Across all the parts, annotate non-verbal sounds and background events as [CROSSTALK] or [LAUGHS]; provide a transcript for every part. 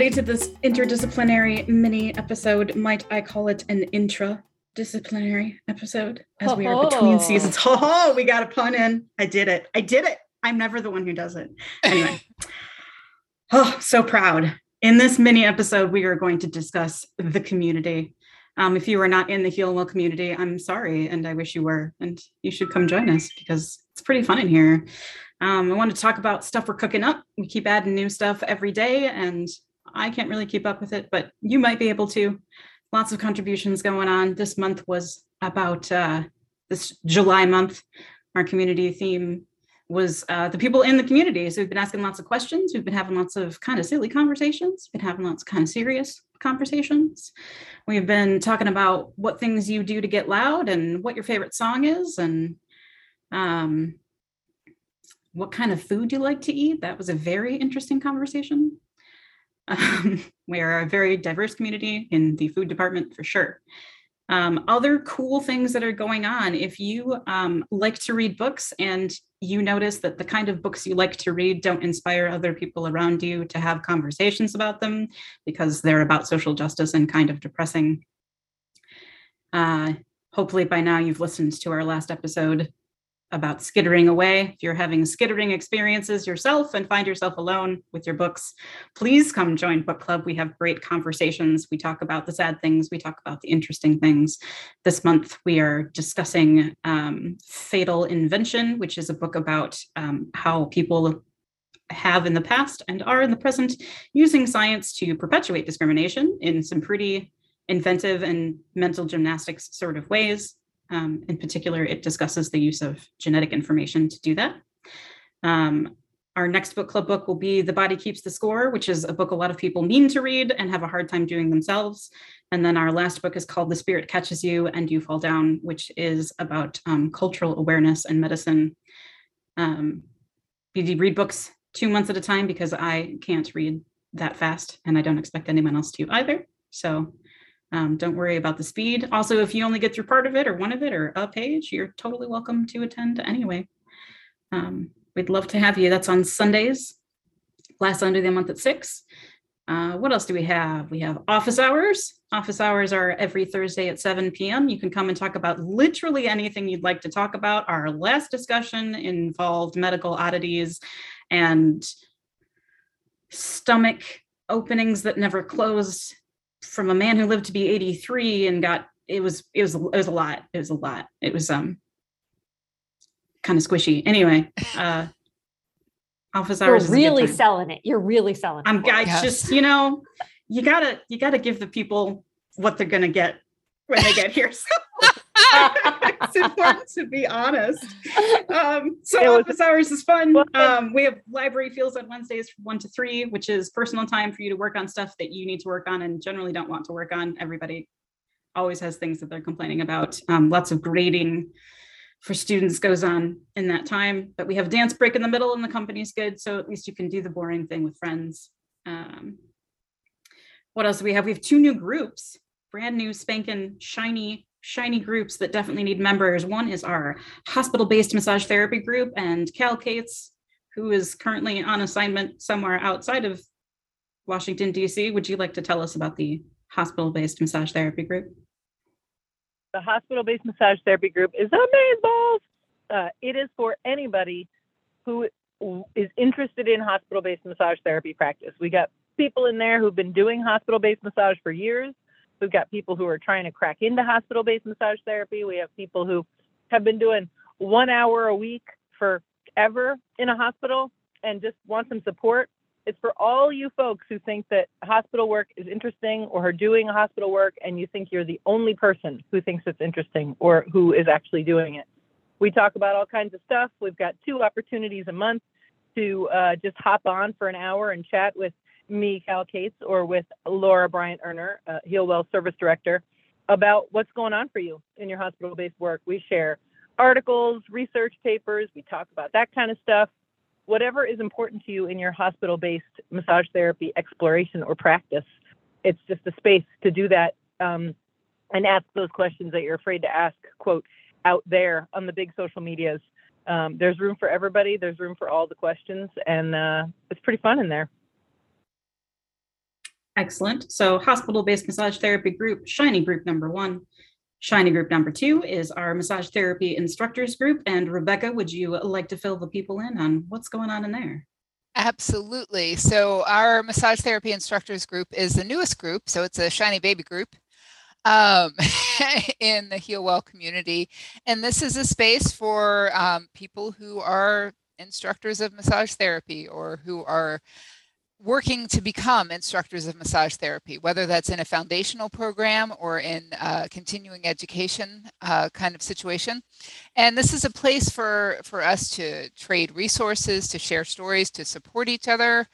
everybody, to this interdisciplinary mini episode. Might I call it an intradisciplinary episode as we are between seasons? [LAUGHS] Oh, we got a pun in. I did it. I did it. I'm never the one who does it. Anyway. [LAUGHS] oh, so proud. In this mini episode, we are going to discuss the community. Um, if you are not in the Healwell community, I'm sorry, and I wish you were, and you should come join us because it's pretty fun in here. Um, I want to talk about stuff we're cooking up. We keep adding new stuff every day, and I can't really keep up with it, but you might be able to. Lots of contributions going on. This month was about uh, this July month. Our community theme was uh, the people in the community. So we've been asking lots of questions. We've been having lots of kind of silly conversations. We've Been having lots of kind of serious conversations. We've been talking about what things you do to get loud and what your favorite song is, and um, what kind of food you like to eat. That was a very interesting conversation. Um, we are a very diverse community in the food department for sure. Um, other cool things that are going on. If you um, like to read books and you notice that the kind of books you like to read don't inspire other people around you to have conversations about them because they're about social justice and kind of depressing, uh, hopefully by now you've listened to our last episode about skittering away. If you're having skittering experiences yourself and find yourself alone with your books, please come join book club. We have great conversations. We talk about the sad things, we talk about the interesting things. This month, we are discussing um, Fatal Invention, which is a book about um, how people have in the past and are in the present using science to perpetuate discrimination in some pretty inventive and mental gymnastics sort of ways. Um, in particular, it discusses the use of genetic information to do that. Um, our next book club book will be The Body Keeps the Score, which is a book a lot of people mean to read and have a hard time doing themselves. And then our last book is called The Spirit Catches You and You Fall Down, which is about um, cultural awareness and medicine. Um, we read books two months at a time because I can't read that fast and I don't expect anyone else to either. So um, don't worry about the speed. Also, if you only get through part of it or one of it or a page, you're totally welcome to attend anyway. Um, we'd love to have you. That's on Sundays, last Sunday of the month at six. Uh, what else do we have? We have office hours. Office hours are every Thursday at 7 p.m. You can come and talk about literally anything you'd like to talk about. Our last discussion involved medical oddities and stomach openings that never closed from a man who lived to be 83 and got it was it was it was a lot it was a lot it was um kind of squishy anyway [LAUGHS] uh office You're hours is a good really selling it. You're really selling it. i'm for I us. Yes. just you know you gotta you gotta give the people what they're gonna get when they get here so [LAUGHS] [LAUGHS] it's important to be honest um, so was- office hours is fun. Um, we have library feels on Wednesdays from one to three, which is personal time for you to work on stuff that you need to work on and generally don't want to work on. Everybody always has things that they're complaining about. Um, lots of grading for students goes on in that time, but we have dance break in the middle and the company's good. So at least you can do the boring thing with friends. Um, what else do we have? We have two new groups, brand new spanking shiny shiny groups that definitely need members. One is our hospital-based massage therapy group and Cal Cates, who is currently on assignment somewhere outside of Washington, DC. Would you like to tell us about the hospital-based massage therapy group? the hospital-based massage therapy group is amazing. Uh, it is for anybody who is interested in hospital-based massage therapy practice. We got people in there who've been doing hospital-based massage for years. We've got people who are trying to crack into hospital-based massage therapy. We have people who have been doing one hour a week forever in a hospital and just want some support. It's for all you folks who think that hospital work is interesting or are doing hospital work and you think you're the only person who thinks it's interesting or who is actually doing it. We talk about all kinds of stuff. We've got two opportunities a month to uh, just hop on for an hour and chat with me, Cal Cates, or with Laura Bryant Erner, uh, Healwell Service Director, about what's going on for you in your hospital based work. We share articles, research papers, we talk about that kind of stuff. Whatever is important to you in your hospital based massage therapy exploration or practice, it's just a space to do that um, and ask those questions that you're afraid to ask, quote, out there on the big social medias. Um, there's room for everybody, there's room for all the questions, and uh, it's pretty fun in there. Excellent. So, hospital based massage therapy group, Shiny Group number one. Shiny Group number two is our massage therapy instructors group. And Rebecca, would you like to fill the people in on what's going on in there? Absolutely. So, our massage therapy instructors group is the newest group. So, it's a Shiny Baby group um, [LAUGHS] in the Healwell community. And this is a space for um, people who are instructors of massage therapy or who are working to become instructors of massage therapy, whether that's in a foundational program or in a continuing education uh, kind of situation. And this is a place for, for us to trade resources, to share stories, to support each other.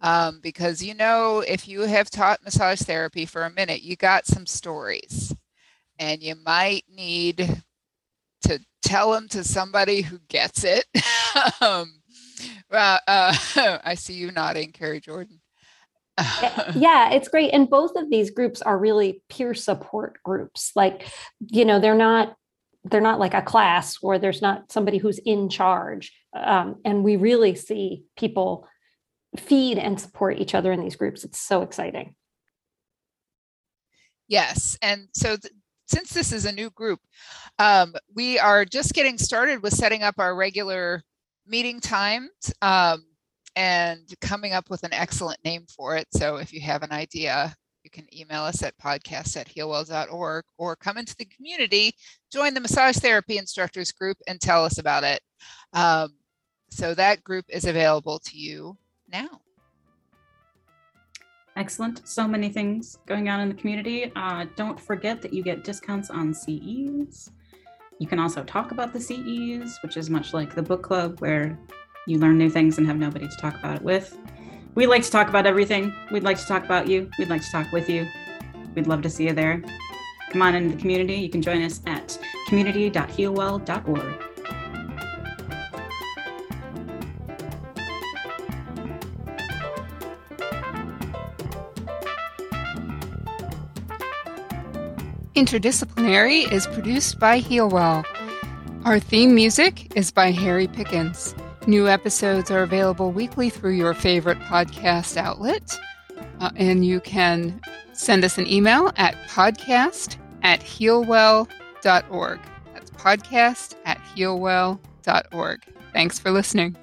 Um, because you know, if you have taught massage therapy for a minute, you got some stories and you might need to tell them to somebody who gets it. [LAUGHS] um, uh, uh, [LAUGHS] I see you nodding, Carrie Jordan. [LAUGHS] yeah, it's great. And both of these groups are really peer support groups. Like, you know, they're not they're not like a class where there's not somebody who's in charge. Um, and we really see people feed and support each other in these groups. It's so exciting. Yes. And so th- since this is a new group, um, we are just getting started with setting up our regular meeting times um, and coming up with an excellent name for it. So if you have an idea, you can email us at podcast at healwell.org or come into the community, join the massage therapy instructors group, and tell us about it. Um, so that group is available to you now. Excellent. So many things going on in the community. Uh, don't forget that you get discounts on CEs. You can also talk about the CEs, which is much like the book club where you learn new things and have nobody to talk about it with. We like to talk about everything. We'd like to talk about you. We'd like to talk with you. We'd love to see you there. Come on into the community. You can join us at community.healwell.org. Interdisciplinary is produced by Healwell. Our theme music is by Harry Pickens. New episodes are available weekly through your favorite podcast outlet. Uh, and you can send us an email at podcast at healwell.org. That's podcast at healwell.org. Thanks for listening.